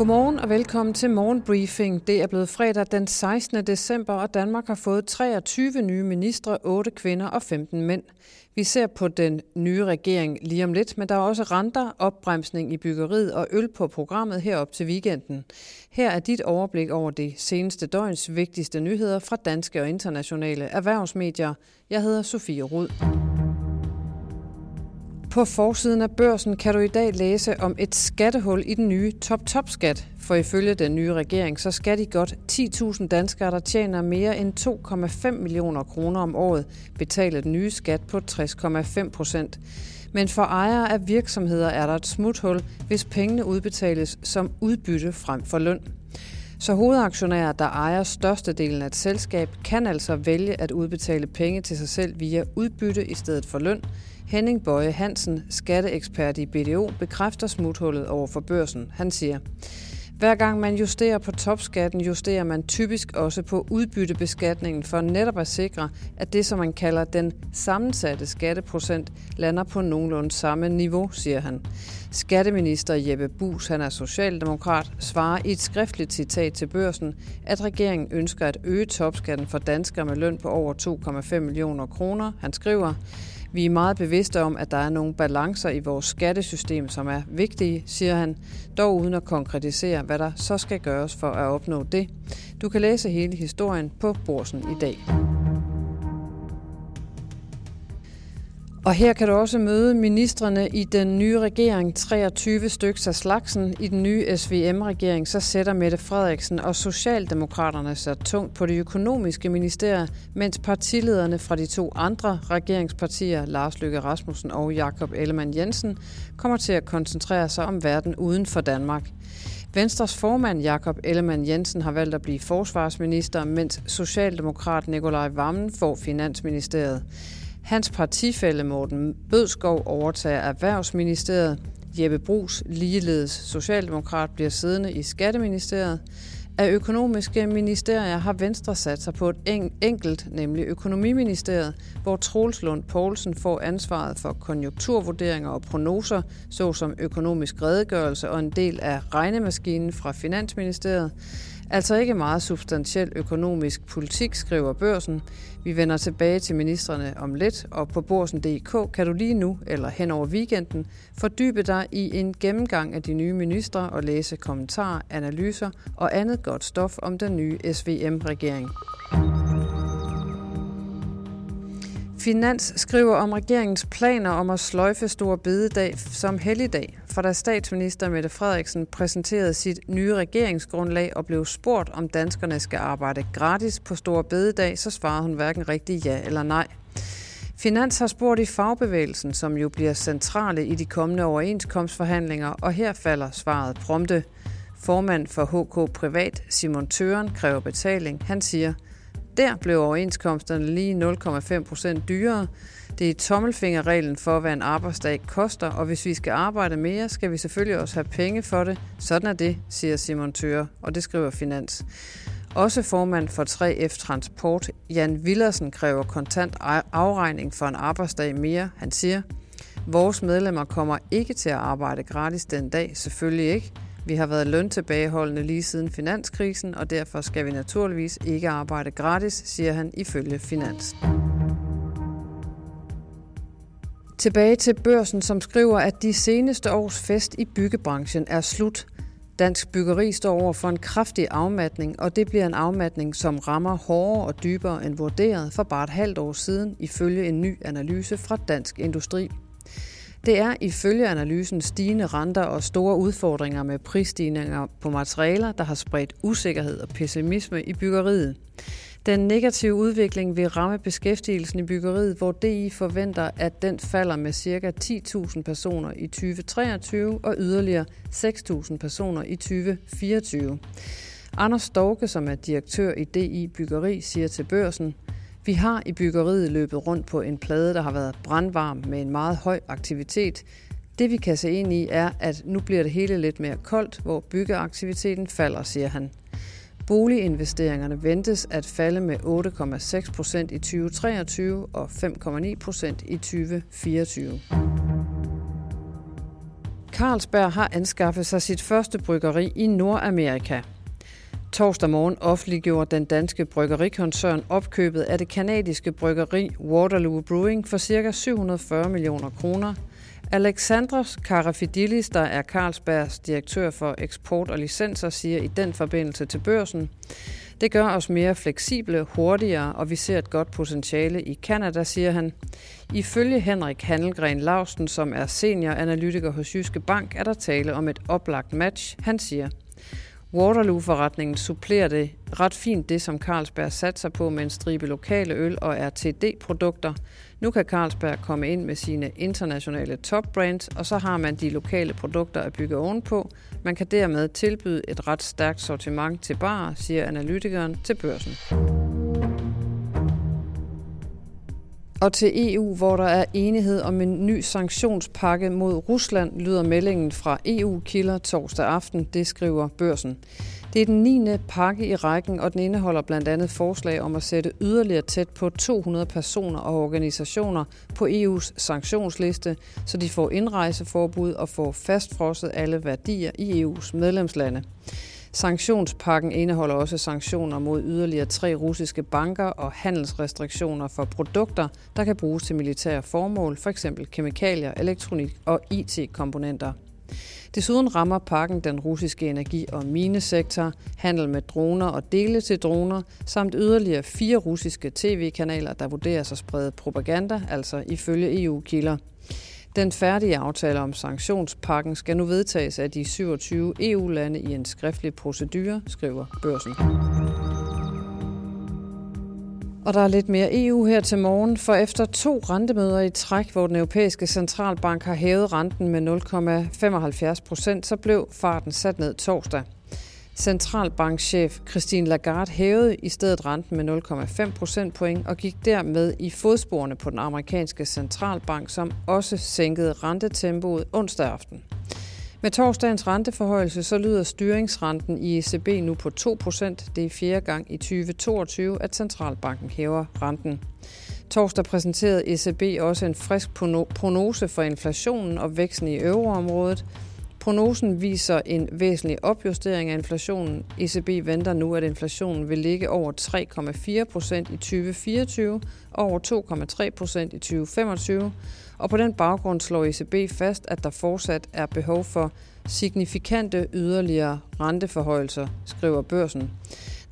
Godmorgen og velkommen til Morgenbriefing. Det er blevet fredag den 16. december, og Danmark har fået 23 nye ministre, 8 kvinder og 15 mænd. Vi ser på den nye regering lige om lidt, men der er også renter, opbremsning i byggeriet og øl på programmet herop til weekenden. Her er dit overblik over de seneste døgns vigtigste nyheder fra danske og internationale erhvervsmedier. Jeg hedder Sofie Rud. På forsiden af børsen kan du i dag læse om et skattehul i den nye top-top-skat. For ifølge den nye regering, så skal de godt 10.000 danskere, der tjener mere end 2,5 millioner kroner om året, betale den nye skat på 60,5 procent. Men for ejere af virksomheder er der et smuthul, hvis pengene udbetales som udbytte frem for løn. Så hovedaktionærer, der ejer størstedelen af et selskab, kan altså vælge at udbetale penge til sig selv via udbytte i stedet for løn, Henning Bøje Hansen, skatteekspert i BDO, bekræfter smuthullet over for børsen. Han siger, hver gang man justerer på topskatten, justerer man typisk også på udbyttebeskatningen for netop at sikre, at det, som man kalder den sammensatte skatteprocent, lander på nogenlunde samme niveau, siger han. Skatteminister Jeppe Bus, han er socialdemokrat, svarer i et skriftligt citat til børsen, at regeringen ønsker at øge topskatten for danskere med løn på over 2,5 millioner kroner. Han skriver, vi er meget bevidste om, at der er nogle balancer i vores skattesystem, som er vigtige, siger han, dog uden at konkretisere, hvad der så skal gøres for at opnå det. Du kan læse hele historien på Borsen i dag. Og her kan du også møde ministerne i den nye regering, 23 stykker af slagsen. I den nye SVM-regering, så sætter Mette Frederiksen og Socialdemokraterne sig tungt på det økonomiske ministerie, mens partilederne fra de to andre regeringspartier, Lars Løkke Rasmussen og Jakob Ellemann Jensen, kommer til at koncentrere sig om verden uden for Danmark. Venstres formand Jakob Ellemann Jensen har valgt at blive forsvarsminister, mens Socialdemokrat Nikolaj Vammen får Finansministeriet. Hans partifælle Morten Bødskov overtager Erhvervsministeriet. Jeppe Brugs, ligeledes Socialdemokrat, bliver siddende i Skatteministeriet. Af økonomiske ministerier har Venstre sat sig på et enkelt, nemlig Økonomiministeriet, hvor Troels Lund Poulsen får ansvaret for konjunkturvurderinger og prognoser, såsom økonomisk redegørelse og en del af regnemaskinen fra Finansministeriet. Altså ikke meget substantiel økonomisk politik, skriver børsen. Vi vender tilbage til ministerne om lidt, og på borsen.dk kan du lige nu eller hen over weekenden fordybe dig i en gennemgang af de nye ministre og læse kommentarer, analyser og andet godt stof om den nye SVM-regering. Finans skriver om regeringens planer om at sløjfe Store Bededag som helligdag, for da statsminister Mette Frederiksen præsenterede sit nye regeringsgrundlag og blev spurgt, om danskerne skal arbejde gratis på Store Bededag, så svarede hun hverken rigtig ja eller nej. Finans har spurgt i fagbevægelsen, som jo bliver centrale i de kommende overenskomstforhandlinger, og her falder svaret prompte. Formand for HK Privat, Simon Tøren, kræver betaling. Han siger – der blev overenskomsterne lige 0,5 procent dyrere. Det er tommelfingerreglen for, hvad en arbejdsdag koster, og hvis vi skal arbejde mere, skal vi selvfølgelig også have penge for det. Sådan er det, siger Simon Tøre, og det skriver Finans. Også formand for 3F Transport, Jan Villersen, kræver kontant afregning for en arbejdsdag mere. Han siger, vores medlemmer kommer ikke til at arbejde gratis den dag, selvfølgelig ikke. Vi har været løntilbageholdende lige siden finanskrisen, og derfor skal vi naturligvis ikke arbejde gratis, siger han ifølge Finans. Tilbage til børsen, som skriver, at de seneste års fest i byggebranchen er slut. Dansk byggeri står over for en kraftig afmatning, og det bliver en afmatning, som rammer hårdere og dybere end vurderet for bare et halvt år siden, ifølge en ny analyse fra Dansk Industri. Det er ifølge analysen stigende renter og store udfordringer med prisstigninger på materialer, der har spredt usikkerhed og pessimisme i byggeriet. Den negative udvikling vil ramme beskæftigelsen i byggeriet, hvor DI forventer, at den falder med ca. 10.000 personer i 2023 og yderligere 6.000 personer i 2024. Anders Storke, som er direktør i DI Byggeri, siger til børsen, vi har i byggeriet løbet rundt på en plade, der har været brandvarm med en meget høj aktivitet. Det vi kan se ind i er, at nu bliver det hele lidt mere koldt, hvor byggeaktiviteten falder, siger han. Boliginvesteringerne ventes at falde med 8,6 procent i 2023 og 5,9 procent i 2024. Carlsberg har anskaffet sig sit første bryggeri i Nordamerika. Torsdag morgen offentliggjorde den danske bryggerikoncern opkøbet af det kanadiske bryggeri Waterloo Brewing for ca. 740 millioner kroner. Alexandros Karafidilis, der er Carlsbergs direktør for eksport og licenser, siger i den forbindelse til børsen, det gør os mere fleksible, hurtigere, og vi ser et godt potentiale i Kanada, siger han. Ifølge Henrik Handelgren Lausten, som er senioranalytiker hos Jyske Bank, er der tale om et oplagt match. Han siger, Waterloo-forretningen supplerer det ret fint det, som Carlsberg satser på med en stribe lokale øl og RTD-produkter. Nu kan Carlsberg komme ind med sine internationale topbrands, og så har man de lokale produkter at bygge ovenpå. Man kan dermed tilbyde et ret stærkt sortiment til bar, siger analytikeren til børsen. Og til EU, hvor der er enighed om en ny sanktionspakke mod Rusland, lyder meldingen fra EU-kilder torsdag aften, det skriver børsen. Det er den 9. pakke i rækken, og den indeholder blandt andet forslag om at sætte yderligere tæt på 200 personer og organisationer på EU's sanktionsliste, så de får indrejseforbud og får fastfrosset alle værdier i EU's medlemslande. Sanktionspakken indeholder også sanktioner mod yderligere tre russiske banker og handelsrestriktioner for produkter, der kan bruges til militære formål, f.eks. kemikalier, elektronik og IT-komponenter. Desuden rammer pakken den russiske energi- og minesektor, handel med droner og dele til droner, samt yderligere fire russiske tv-kanaler, der vurderes at sprede propaganda, altså ifølge EU-kilder. Den færdige aftale om sanktionspakken skal nu vedtages af de 27 EU-lande i en skriftlig procedure, skriver børsen. Og der er lidt mere EU her til morgen, for efter to rentemøder i træk, hvor den europæiske centralbank har hævet renten med 0,75 procent, så blev farten sat ned torsdag. Centralbankchef Christine Lagarde hævede i stedet renten med 0,5 procentpoint og gik dermed i fodsporene på den amerikanske centralbank, som også sænkede rentetempoet onsdag aften. Med torsdagens renteforhøjelse så lyder styringsrenten i ECB nu på 2 procent. Det er fjerde gang i 2022, at centralbanken hæver renten. Torsdag præsenterede ECB også en frisk prognose for inflationen og væksten i euroområdet. Prognosen viser en væsentlig opjustering af inflationen. ECB venter nu, at inflationen vil ligge over 3,4 procent i 2024 og over 2,3 procent i 2025. Og på den baggrund slår ECB fast, at der fortsat er behov for signifikante yderligere renteforhøjelser, skriver børsen.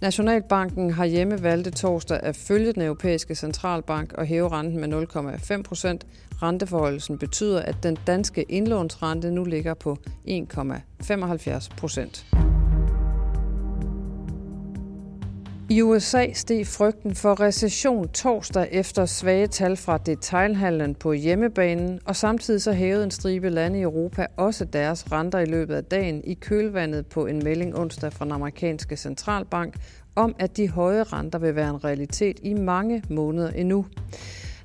Nationalbanken har hjemme valgte torsdag at følge den europæiske centralbank og hæve renten med 0,5 procent. Renteforholdelsen betyder, at den danske indlånsrente nu ligger på 1,75 procent. I USA steg frygten for recession torsdag efter svage tal fra detailhandlen på hjemmebanen, og samtidig så hævede en stribe lande i Europa også deres renter i løbet af dagen i kølvandet på en melding onsdag fra den amerikanske centralbank om, at de høje renter vil være en realitet i mange måneder endnu.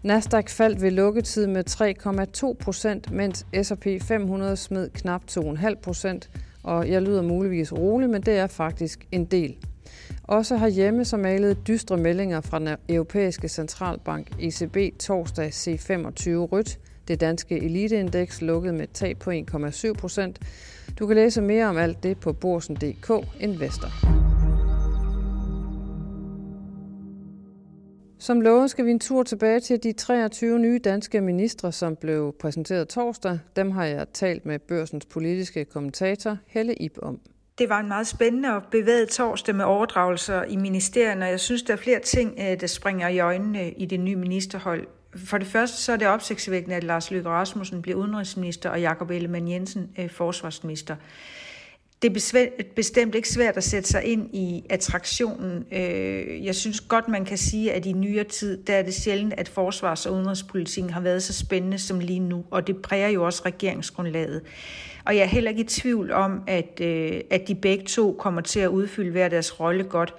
Nasdaq faldt ved lukketid med 3,2 procent, mens S&P 500 smed knap 2,5 procent, og jeg lyder muligvis rolig, men det er faktisk en del. Også herhjemme så malede dystre meldinger fra den europæiske centralbank ECB torsdag C25 rødt. Det danske eliteindeks lukkede med et tab på 1,7 procent. Du kan læse mere om alt det på borsen.dk Investor. Som lovet skal vi en tur tilbage til de 23 nye danske ministre, som blev præsenteret torsdag. Dem har jeg talt med børsens politiske kommentator Helle Ip om. Det var en meget spændende og bevæget torsdag med overdragelser i ministerierne, og jeg synes, der er flere ting, øh, der springer i øjnene i det nye ministerhold. For det første så er det opsigtsvækkende, at Lars Løkke Rasmussen bliver udenrigsminister og Jakob Ellemann Jensen øh, forsvarsminister. Det er bestemt ikke svært at sætte sig ind i attraktionen. Øh, jeg synes godt, man kan sige, at i nyere tid, der er det sjældent, at forsvars- og udenrigspolitikken har været så spændende som lige nu, og det præger jo også regeringsgrundlaget. Og jeg er heller ikke i tvivl om, at, øh, at de begge to kommer til at udfylde hver deres rolle godt.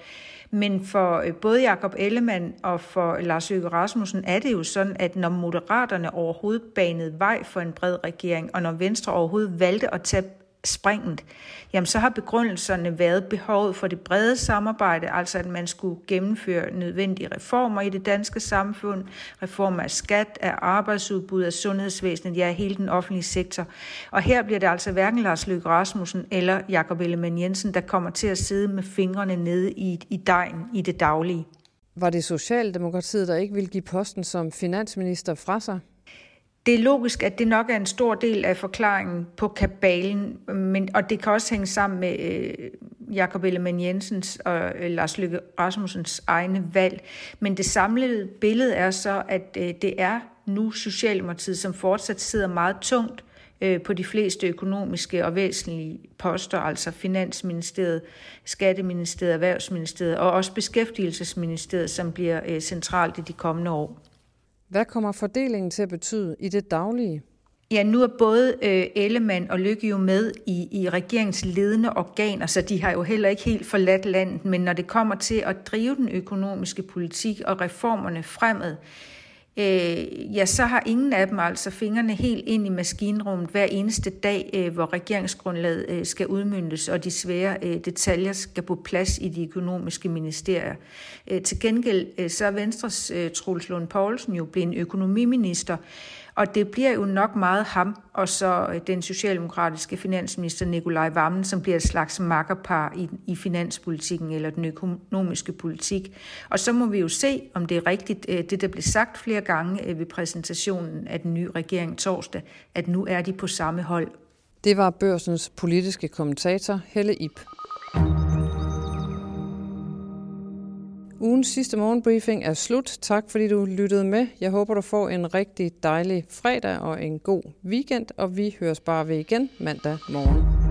Men for øh, både Jakob Ellemann og for Lars Løkke Rasmussen er det jo sådan, at når Moderaterne overhovedet banede vej for en bred regering, og når Venstre overhovedet valgte at tage springet, jamen så har begrundelserne været behovet for det brede samarbejde, altså at man skulle gennemføre nødvendige reformer i det danske samfund, reformer af skat, af arbejdsudbud, af sundhedsvæsenet, ja, hele den offentlige sektor. Og her bliver det altså hverken Lars Løkke Rasmussen eller Jakob Ellemann Jensen, der kommer til at sidde med fingrene nede i, i dejen i det daglige. Var det Socialdemokratiet, der ikke ville give posten som finansminister fra sig? Det er logisk, at det nok er en stor del af forklaringen på kabalen, men, og det kan også hænge sammen med øh, Jakob Ellemann Jensens og øh, Lars Løkke Rasmussens egne valg. Men det samlede billede er så, at øh, det er nu Socialdemokratiet, som fortsat sidder meget tungt øh, på de fleste økonomiske og væsentlige poster, altså Finansministeriet, Skatteministeriet, Erhvervsministeriet og også Beskæftigelsesministeriet, som bliver øh, centralt i de kommende år. Hvad kommer fordelingen til at betyde i det daglige? Ja, nu er både øh, Ellemann og Lykke jo med i, i regeringens ledende organer, så de har jo heller ikke helt forladt landet. Men når det kommer til at drive den økonomiske politik og reformerne fremad, øh, Øh, ja, så har ingen af dem altså fingrene helt ind i maskinrummet hver eneste dag, øh, hvor regeringsgrundlaget øh, skal udmyndes, og de svære øh, detaljer skal på plads i de økonomiske ministerier. Øh, til gengæld øh, så er Venstres øh, Truls Lund Poulsen jo blevet økonomiminister, og det bliver jo nok meget ham og så øh, den socialdemokratiske finansminister Nikolaj Vammen, som bliver et slags makkerpar i, i finanspolitikken eller den økonomiske politik. Og så må vi jo se, om det er rigtigt, øh, det der blev sagt flere gange øh, ved præsentationen af den nye regering torsdag, at nu er de på samme hold. Det var børsens politiske kommentator Helle Ip. Ugens sidste morgenbriefing er slut. Tak fordi du lyttede med. Jeg håber, du får en rigtig dejlig fredag og en god weekend, og vi høres bare ved igen mandag morgen.